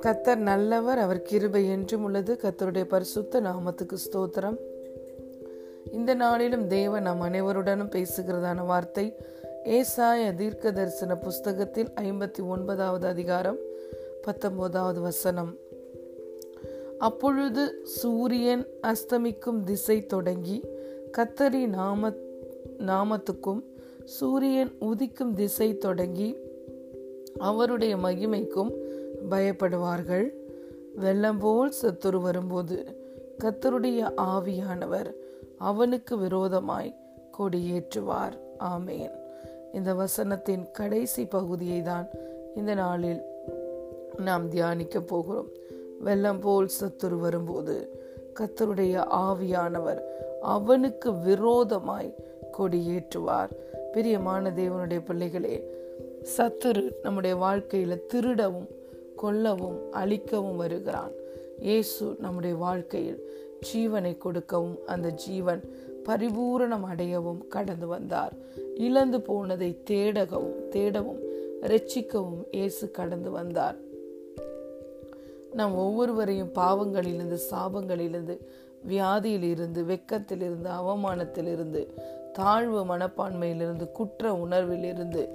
கத்தர் நல்லவர் அவர் கிருபை என்றும் உள்ளது. கத்தருடைய பரிசுத்த நாமத்துக்கு ஸ்தோத்திரம். இந்த நாளிலும் தேவன் நம் அனைவருடனும் பேசுகிறதான வார்த்தை ஏசாய தீர்க்க தரிசன புஸ்தகத்தில் ஐம்பத்தி ஒன்பதாவது அதிகாரம் பத்தொன்பதாவது வசனம். அப்பொழுது சூரியன் அஸ்தமிக்கும் திசை தொடங்கி கத்தரி நாம நாமத்துக்கும் சூரியன் உதிக்கும் திசை தொடங்கி அவருடைய மகிமைக்கும் பயப்படுவார்கள். வெள்ளம் போல் சத்துரு வரும்போது கத்தருடைய ஆவியானவர் அவனுக்கு விரோதமாய் கொடியேற்றுவார். ஆமேன். இந்த வசனத்தின் கடைசி பகுதியை தான் இந்த நாளில் நாம் தியானிக்க போகிறோம். வெள்ளம் போல் சத்துரு வரும்போது கத்தருடைய ஆவியானவர் அவனுக்கு விரோதமாய் கொடியேற்றுவார். பிரியமான தேவனுடைய பிள்ளைகளே சத்துரு நம்முடைய வாழ்க்கையில திருடவும் கொல்லவும் அழிக்கவும் வருகிறான். இயேசு நம்முடைய வாழ்க்கையில் ஜீவனை கொடுக்கவும் அந்த ஜீவன் பரிபூரணம் அடையவும் கடந்து வந்தார். இழந்து போனதை தேடகவும் தேடவும் ரட்சிக்கவும் இயேசு கடந்து வந்தார். நாம் ஒவ்வொருவரையும் பாவங்களிலிருந்து சாபங்களிலிருந்து வியாதியிலிருந்து வெக்கத்திலிருந்து அவமானத்திலிருந்து தாழ்வு மனப்பான்மையிலிருந்து குற்ற உணர்விலிருந்து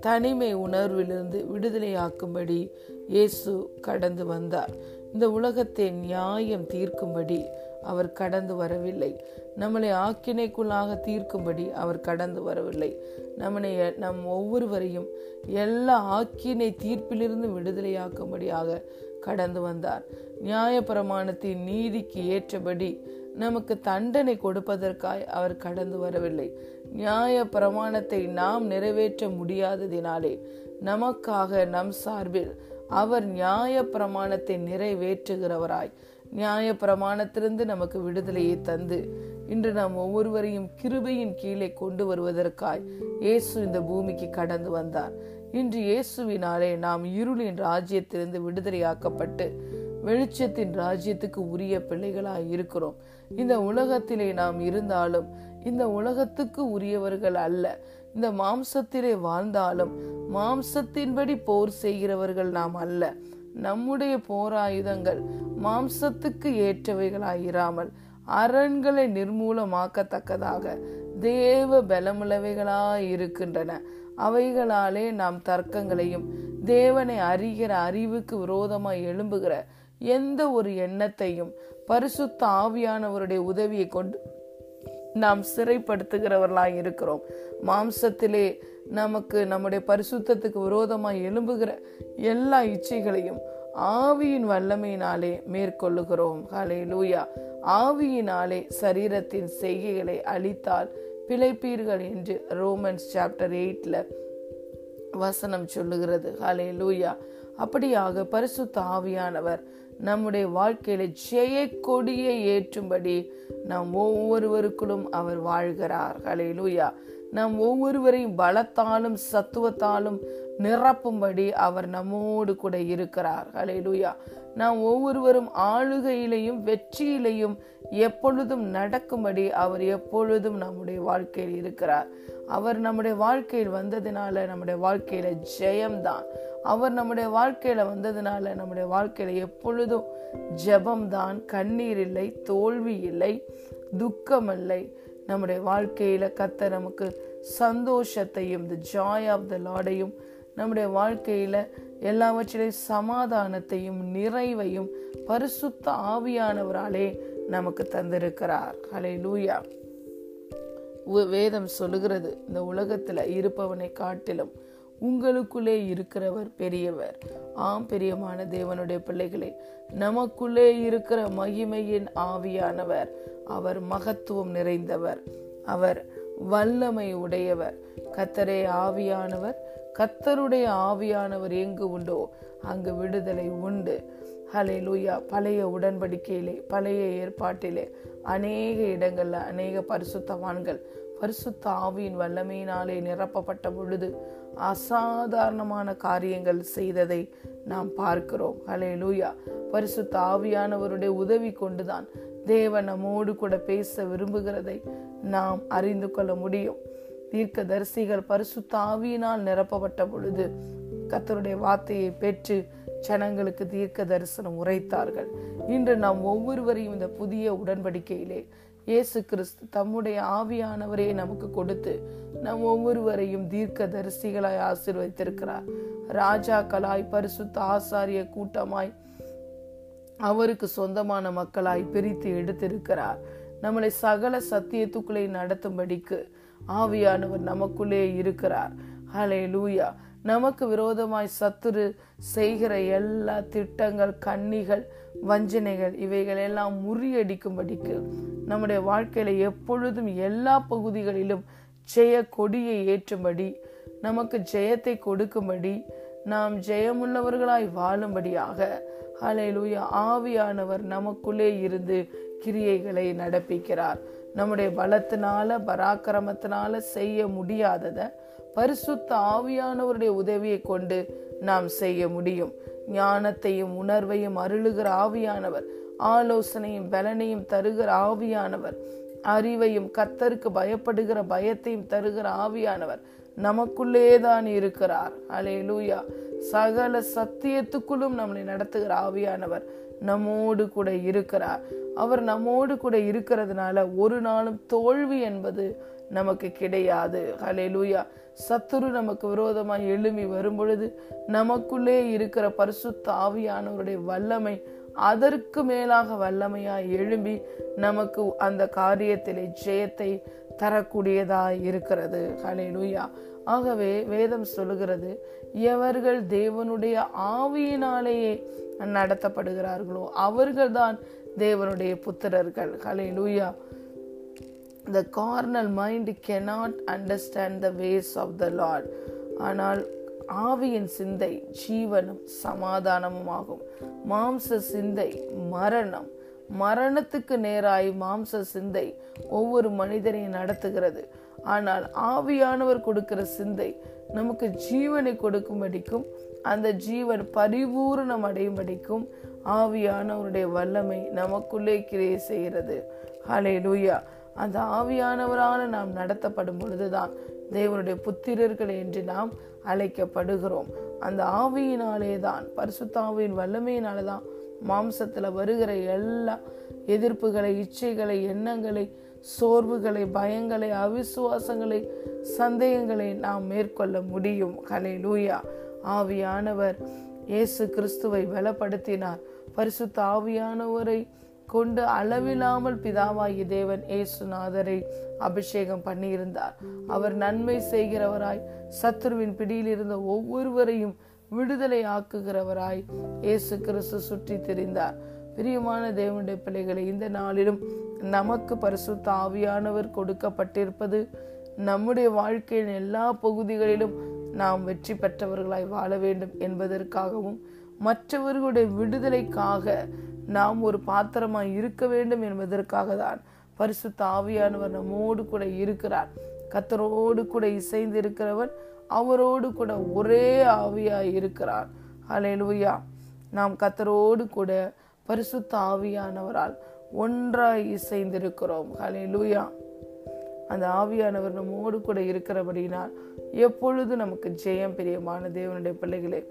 தனிமை உணர்விலிருந்து விடுதலையாக்கும்படி இயேசு கடந்து வந்தார். இந்த உலகத்தை நியாயம் தீர்க்கும்படி அவர் கடந்து வரவில்லை. நம்மளை ஆக்கினைக்குள்ளாக தீர்க்கும்படி அவர் கடந்து வரவில்லை. நம்மளை நம் ஒவ்வொருவரையும் எல்லா ஆக்கினை தீர்ப்பிலிருந்து விடுதலையாக்கும்படியாக கடந்து வந்தார். நியாய பிரமாணத்தின் நீதிக்கு ஏற்றபடி நமக்கு தண்டனை கொடுப்பதற்காய் அவர் கடந்து வரவில்லை. நியாய பிரமாணத்தை நாம் நிறைவேற்ற முடியாததினாலே நமக்காக நம் சார்பில் அவர் நியாய பிரமாணத்தை நிறைவேற்றுகிறவராய் நியாய பிரமாணத்திலிருந்து நமக்கு விடுதலையை தந்து இன்று நாம் ஒவ்வொருவரையும் கிருபையின் கீழே கொண்டு வருவதற்காய் இயேசு இந்த பூமிக்கு கடந்து வந்தார். இன்று இயேசுவினாலே நாம் இருளின் ராஜ்யத்திலிருந்து விடுதலையாக்கப்பட்டு வெளிச்சத்தின் ராஜ்யத்துக்கு உரிய பிள்ளைகளாய் இருக்கிறோம். இந்த உலகத்திலே நாம் இருந்தாலும் இந்த உலகத்துக்கு உரியவர்கள் அல்ல. இந்த மாம்சத்திலே வாழ்ந்தாலும் மாம்சத்தின்படி போர் செய்கிறவர்கள் நாம் அல்ல. நம்முடைய போராயுதங்கள் மாம்சத்துக்கு ஏற்றவைகளாயிராமல் அரண்களை நிர்மூலமாக்கத்தக்கதாக தேவ பலமுள்ளவைகளாய் இருக்கின்றன. அவைகளாலே நாம் தர்க்கங்களையும் தேவனை அறிகிற அறிவுக்கு விரோதமாய் எழும்புகிற எந்த ஒரு எண்ணத்தையும் பரிசுத்த ஆவியானவருடைய உதவியை கொண்டு நாம் சிறைப்படுத்துகிறவர்களாக இருக்கிறோம். மாம்சத்திலே நமக்கு நம்முடைய பரிசுத்தத்துக்கு விரோதமாக எழும்புகிற எல்லா இச்சைகளையும் ஆவியின் வல்லமையினாலே மேற்கொள்ளுகிறோம். ஹலே லூயா ஆவியினாலே சரீரத்தின் செய்கைகளை அழித்தால் பிழைப்பீர்கள் என்று ரோமன்ஸ் சாப்டர் எயிட்ல வசனம் சொல்லுகிறது. ஹலே லூயா அப்படியாக பரிசுத்த ஆவியானவர் நம்முடைய வாழ்க்கையில ஜெய கொடியை ஏற்றும்படி நாம் ஒவ்வொருவருக்குள்ளும் அவர் வாழ்கிறார். ஹலேலூயா நாம் ஒவ்வொருவரையும் பலத்தாலும் சத்துவத்தாலும் நிரப்பும்படி அவர் நம்மோடு கூட இருக்கிறார். ஹலேலூயா நாம் ஒவ்வொருவரும் ஆளுகையிலையும் வெற்றியிலையும் எப்பொழுதும் நடக்கும்படி அவர் எப்பொழுதும் நம்முடைய வாழ்க்கையில் இருக்கிறார். அவர் நம்முடைய வாழ்க்கையில் வந்ததுனால நம்முடைய வாழ்க்கையில ஜெயம்தான். அவர் நம்முடைய வாழ்க்கையில வந்ததுனால நம்முடைய வாழ்க்கையில எப்பொழுதும் ஜபம்தான். கண்ணீர் இல்லை தோல்வி இல்லை துக்கம் இல்லை. நம்முடைய வாழ்க்கையில கத்த நமக்கு சந்தோஷத்தையும் த ஜாய் ஆஃப் த லாடையும் நம்முடைய வாழ்க்கையில எல்லாவற்றிலையும் சமாதானத்தையும் நிறைவையும் பரிசுத்த ஆவியானவராலே நமக்கு தந்திருக்கிறார். ஹலே லூயா வேதம் சொல்லுகிறது இந்த உலகத்துல இருப்பவனை காட்டிலும் உங்களுக்குள்ளே இருக்கிறவர் பெரியவர். ஆம் பெரியமான தேவனுடைய பிள்ளைகளே நமக்குள்ளே இருக்கிற மகிமையின் ஆவியானவர் அவர் மகத்துவம் நிறைந்தவர் அவர் வல்லமை உடையவர். கத்தரே ஆவியானவர் கத்தருடைய ஆவியானவர் எங்கு உண்டோ அங்கு விடுதலை உண்டு. ஹலே லூயா பழைய உடன்படிக்கையிலே பழைய ஏற்பாட்டிலே அநேக இடங்கள்ல அநேக பரிசுத்தவான்கள் பரிசுத்த ஆவியின் வல்லமையினாலே நிரப்பப்பட்ட பொழுது அசாதாரணமான காரியங்கள் செய்ததை நாம் பார்க்கிறோம். ஹலே லூயா பரிசுத்த ஆவியானவருடைய உதவி கொண்டுதான் தேவன் நம்மோடு கூட பேச விரும்புகிறதை நாம் அறிந்து கொள்ள முடியும். தீர்க்க தரிசிகள் பரிசுத்த ஆவியினால் நிரப்பப்பட்ட பொழுது கத்தருடைய வார்த்தையை பெற்று ஜனங்களுக்கு தீர்க்க தரிசனம் உரைத்தார்கள். இன்று நாம் ஒவ்வொருவரையும் இந்த புதிய உடன்படிக்கையிலே இயேசு கிறிஸ்து தம்முடைய ஆவியானவரே நமக்கு கொடுத்து நம் ஒவ்வொருவரையும் தீர்க்க தரிசிகளாய் ஆசிர்வதித்திருக்கிறார். ராஜாக்களாய் பரிசுத்த ஆசாரிய கூட்டமாய் அவருக்கு சொந்தமான மக்களாய் பிரித்து எடுத்திருக்கிறார். நம்மளை சகல சத்தியத்துக்களை நடத்தும்படிக்கு ஆவியானவர் நமக்குள்ளே இருக்கிறார். ஹலே லூயா நமக்கு விரோதமாய் சத்துரு செய்கிற எல்லா திட்டங்கள் கண்ணிகள் வஞ்சனைகள் இவைகள் எல்லாம் முறியடிக்கும்படிக்கு நம்முடைய வாழ்க்கையில எப்பொழுதும் எல்லா பகுதிகளிலும் ஜெய கொடியை ஏற்றும்படி நமக்கு ஜெயத்தை கொடுக்கும்படி நாம் ஜெயமுள்ளவர்களாய் வாழும்படியாக ஹalleluya ஆவியானவர் நமக்குள்ளே இருந்து கிரியைகளை நடப்பிக்கிறார். நம்முடைய பலத்தினால பராக்கிரமத்தினால செய்ய முடியாதத பரிசுத்த ஆவியானவருடைய உதவியை கொண்டு நாம் செய்ய முடியும். ஞானத்தையும் உணர்வையும் அருளுகிற ஆவியானவர் ஆலோசனையும் பலனையும் தருகிற ஆவியானவர் அறிவையும் கத்தருக்கு பயப்படுகிற பயத்தையும் தருகிற ஆவியானவர் நமக்குள்ளேதான் இருக்கிறார். அலே லூயா சகல சத்தியத்துக்குள்ளும் நம்மளை நடத்துகிற ஆவியானவர் நம்மோடு கூட இருக்கிறார். அவர் நம்மோடு கூட இருக்கிறதுனால ஒரு நாளும் தோல்வி என்பது நமக்கு கிடையாது. ஹலே லூயா சத்துரு நமக்கு விரோதமாக எழும்பி வரும்பொழுது நமக்குள்ளே இருக்கிற பரிசுத்த ஆவியானவருடைய வல்லமை அதற்கு மேலாக வல்லமையாய் எழும்பி நமக்கு அந்த காரியத்திலே ஜெயத்தை தரக்கூடியதாய் இருக்கிறது. ஹலே லூயா ஆகவே வேதம் சொல்லுகிறது எவர்கள் தேவனுடைய ஆவியினாலேயே நடத்தப்படுகிறார்களோ அவர்கள்தான் தேவனுடைய புத்திரர்கள். Hallelujah the carnal mind cannot understand the ways of the Lord ஆனால் ஆவியின் சிந்தை ஜீவனும் சமாதானமும் ஆகும். மாம்ச சிந்தை மரணம். மரணத்துக்கு நேராய் மாம்ச சிந்தை ஒவ்வொரு மனிதனையும் நடத்துகிறது. ஆனால் ஆவியானவர் கொடுக்கிற சிந்தை நமக்கு ஜீவனை கொடுக்கும்படிக்கும் அந்த ஜீவன் பரிபூரணம் அடையும்படிக்கும் ஆவியானவருடைய வல்லமை நமக்குள்ளே கிரியை செய்கிறது. ஹலே லூயா அந்த ஆவியானவரான நாம் நடத்தப்படும் பொழுதுதான் தேவனுடைய புத்திரர்கள் என்று நாம் அழைக்கப்படுகிறோம். அந்த ஆவியினாலே தான் பரிசுத்தாவியின் வல்லமையினாலே தான் மாம்சத்தில் வருகிற எல்லா எதிர்ப்புகளை இச்சைகளை எண்ணங்களை சோர்வுகளை பயங்களை அவிசுவாசங்களை சந்தேகங்களை நாம் மேற்கொள்ள முடியும். கலை லூயா ஆவியானவர் இயேசு கிறிஸ்துவை பலப்படுத்தினார். பரிசுத்த ஆவியானவரை கொண்டு அளவில்லாமல் பிதாவாகி தேவன் ஏசுநாதரை அபிஷேகம் பண்ணியிருந்தார். அவர் நன்மை செய்கிறவராய் சத்ருவின் பிடியில் இருந்த ஒவ்வொருவரையும் விடுதலை ஆக்குகிறவராய் இயேசு கிறிஸ்து சுற்றி திரிந்தார். பிரியமான தேவனுடைய பிள்ளைகளை இந்த நாளிலும் நமக்கு பரிசுத்த ஆவியானவர் கொடுக்கப்பட்டிருப்பது நம்முடைய வாழ்க்கையின் எல்லா பகுதிகளிலும் நாம் வெற்றி பெற்றவர்களாய் வாழ வேண்டும் என்பதற்காகவும் மற்றவர்களுடைய விடுதலைக்காக நாம் ஒரு பாத்திரமாய் இருக்க வேண்டும் என்பதற்காக தான் பரிசுத்த ஆவியானவர் நம்மோடு கூட இருக்கிறார். கத்தரோடு கூட இசைந்து இருக்கிறவர் அவரோடு கூட ஒரே ஆவியாய் இருக்கிறார். ஹalleluya. நாம் கத்தரோடு கூட பரிசுத்த ஆவியானவரால் ஒன்றாய் இசைந்திருக்கிறோம். ஹalleluya அந்த ஆவியானவர் நம்மோடு கூட இருக்கிறபடினால் எப்பொழுது நமக்கு ஜெயம் பிரியமான தேவனுடைய பிள்ளைகளே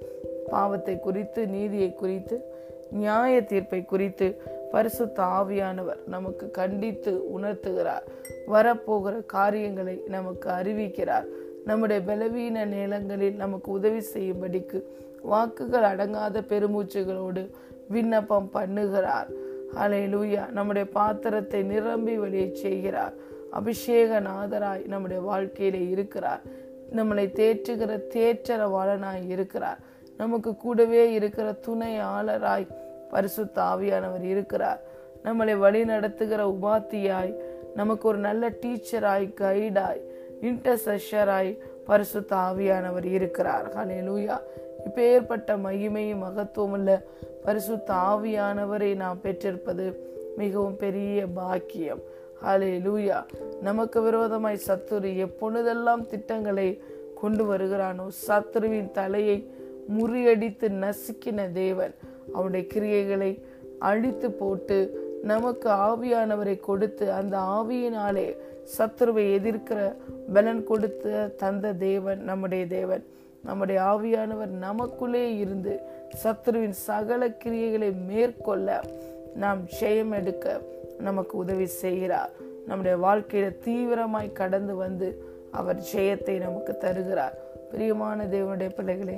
பாவத்தை குறித்து நீதியை குறித்து நியாய தீர்ப்பை குறித்து பரிசுத்த ஆவியானவர் நமக்கு கண்டித்து உணர்த்துகிறார். வரப்போகிற காரியங்களை நமக்கு அறிவிக்கிறார். நம்முடைய பலவீன நிலங்களில் நமக்கு உதவி செய்யும்படிக்கு வாக்குகள் அடங்காத பெருமூச்சுகளோடு விண்ணப்பம் பண்ணுகிறார். அலை லூயா நம்முடைய பாத்திரத்தை நிரம்பி வெளியே செய்கிறார். அபிஷேகநாதராய் நம்முடைய வாழ்க்கையில இருக்கிறார். நம்மளை தேற்றுகிற தேற்றரவாளனாய் இருக்கிறார். நமக்கு கூடவே இருக்கிற துணை ஆளராய் பரிசுத்த ஆவியானவர் இருக்கிறார். நம்மளை வழி நடத்துகிற உபாத்தியாய் நமக்கு ஒரு நல்ல டீச்சராய் கைடாய் இன்டர்செஷராய் பரிசுத்த ஆவியானவர் இருக்கிறார். ஹலே லூயா இப்பேற்பட்ட மகிமையும் மகிமையும் மகத்துவமுள்ள பரிசுத்த ஆவியானவரை நாம் பெற்றிருப்பது மிகவும் பெரிய பாக்கியம். ஹலே லூயா நமக்கு விரோதமாய் சத்துரு எப்பொழுதெல்லாம் திட்டங்களை கொண்டு வருகிறானோ சத்துருவின் தலையை முறியடித்து நசுக்கின தேவன் அவனுடைய கிரியைகளை அழித்து போட்டு நமக்கு ஆவியானவரை கொடுத்து அந்த ஆவியினாலே சத்துருவை எதிர்க்கிற பலன் கொடுத்த தந்த தேவன் நம்முடைய தேவன். நம்முடைய ஆவியானவர் நமக்குள்ளே இருந்து சத்ருவின் சகல கிரியைகளை மேற்கொள்ள நாம் ஜெயம் எடுக்க நமக்கு உதவி செய்கிறார். நம்முடைய வாழ்க்கையில தீவிரமாய் கடந்து வந்து அவர் ஜெயத்தை நமக்கு தருகிறார். பிரியமான தேவனுடைய பிள்ளைகளே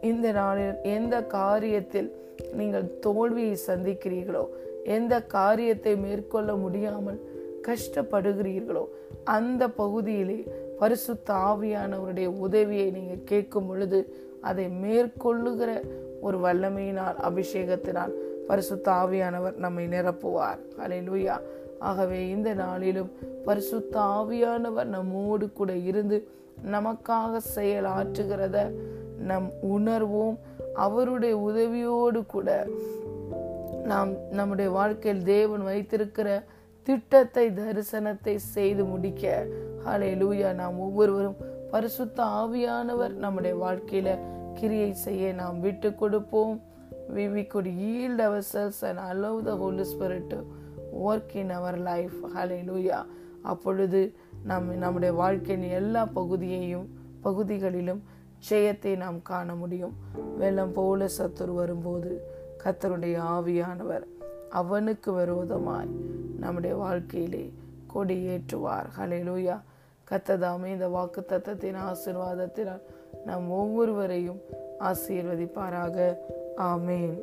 இந்த நாளில் எந்த காரியத்தில் நீங்கள் தோல்வியை சந்திக்கிறீர்களோ எந்த காரியத்தை மேற்கொள்ள முடியாமல் கஷ்டப்படுகிறீர்களோ அந்த பகுதியிலே பரிசுத்த ஆவியானவருடைய உதவியை நீங்கள் கேட்கும் பொழுது அதை மேற்கொள்ளுகிற ஒரு வல்லமையினால் அபிஷேகத்தினால் பரிசுத்த ஆவியானவர் நம்மை நிரப்புவார். அலையிலுயா ஆகவே இந்த நாளிலும் பரிசுத்த ஆவியானவர் நம்மோடு கூட இருந்து நமக்காக செயலாற்றுகிறத நம் உணர்வோம். அவருடைய உதவியோடு கூட நாம் நம்முடைய வாழ்க்கையில் தேவன் வைத்திருக்கிற திட்டத்தை தரிசனத்தை செய்து முடிக்க ஹலே லூயா நாம் ஒவ்வொருவரும் பரிசுத்த ஆவியானவர் நம்முடைய வாழ்க்கையில கிரியை செய்ய நாம் விட்டு கொடுப்போம் we, we could yield ourselves and allow the Holy Spirit to work in our life. Hallelujah. அப்பொழுது நம் நம்முடைய வாழ்க்கையின் எல்லா பகுதியையும் பகுதிகளிலும் ஜெயத்தை நாம் காண முடியும் வெள்ளம் போல சத்துரு வரும்போது கத்தருடைய ஆவியானவர் அவனுக்கு விரோதமாய் நம்முடைய வாழ்க்கையிலே கொடி ஏற்றுவார் ஹலெலூயா கத்ததாமே இந்த வாக்கு தத்தத்தின் ஆசிர்வாதத்தினால் நம் ஒவ்வொருவரையும் ஆசீர்வதிப்பாராக. ஆமேன்.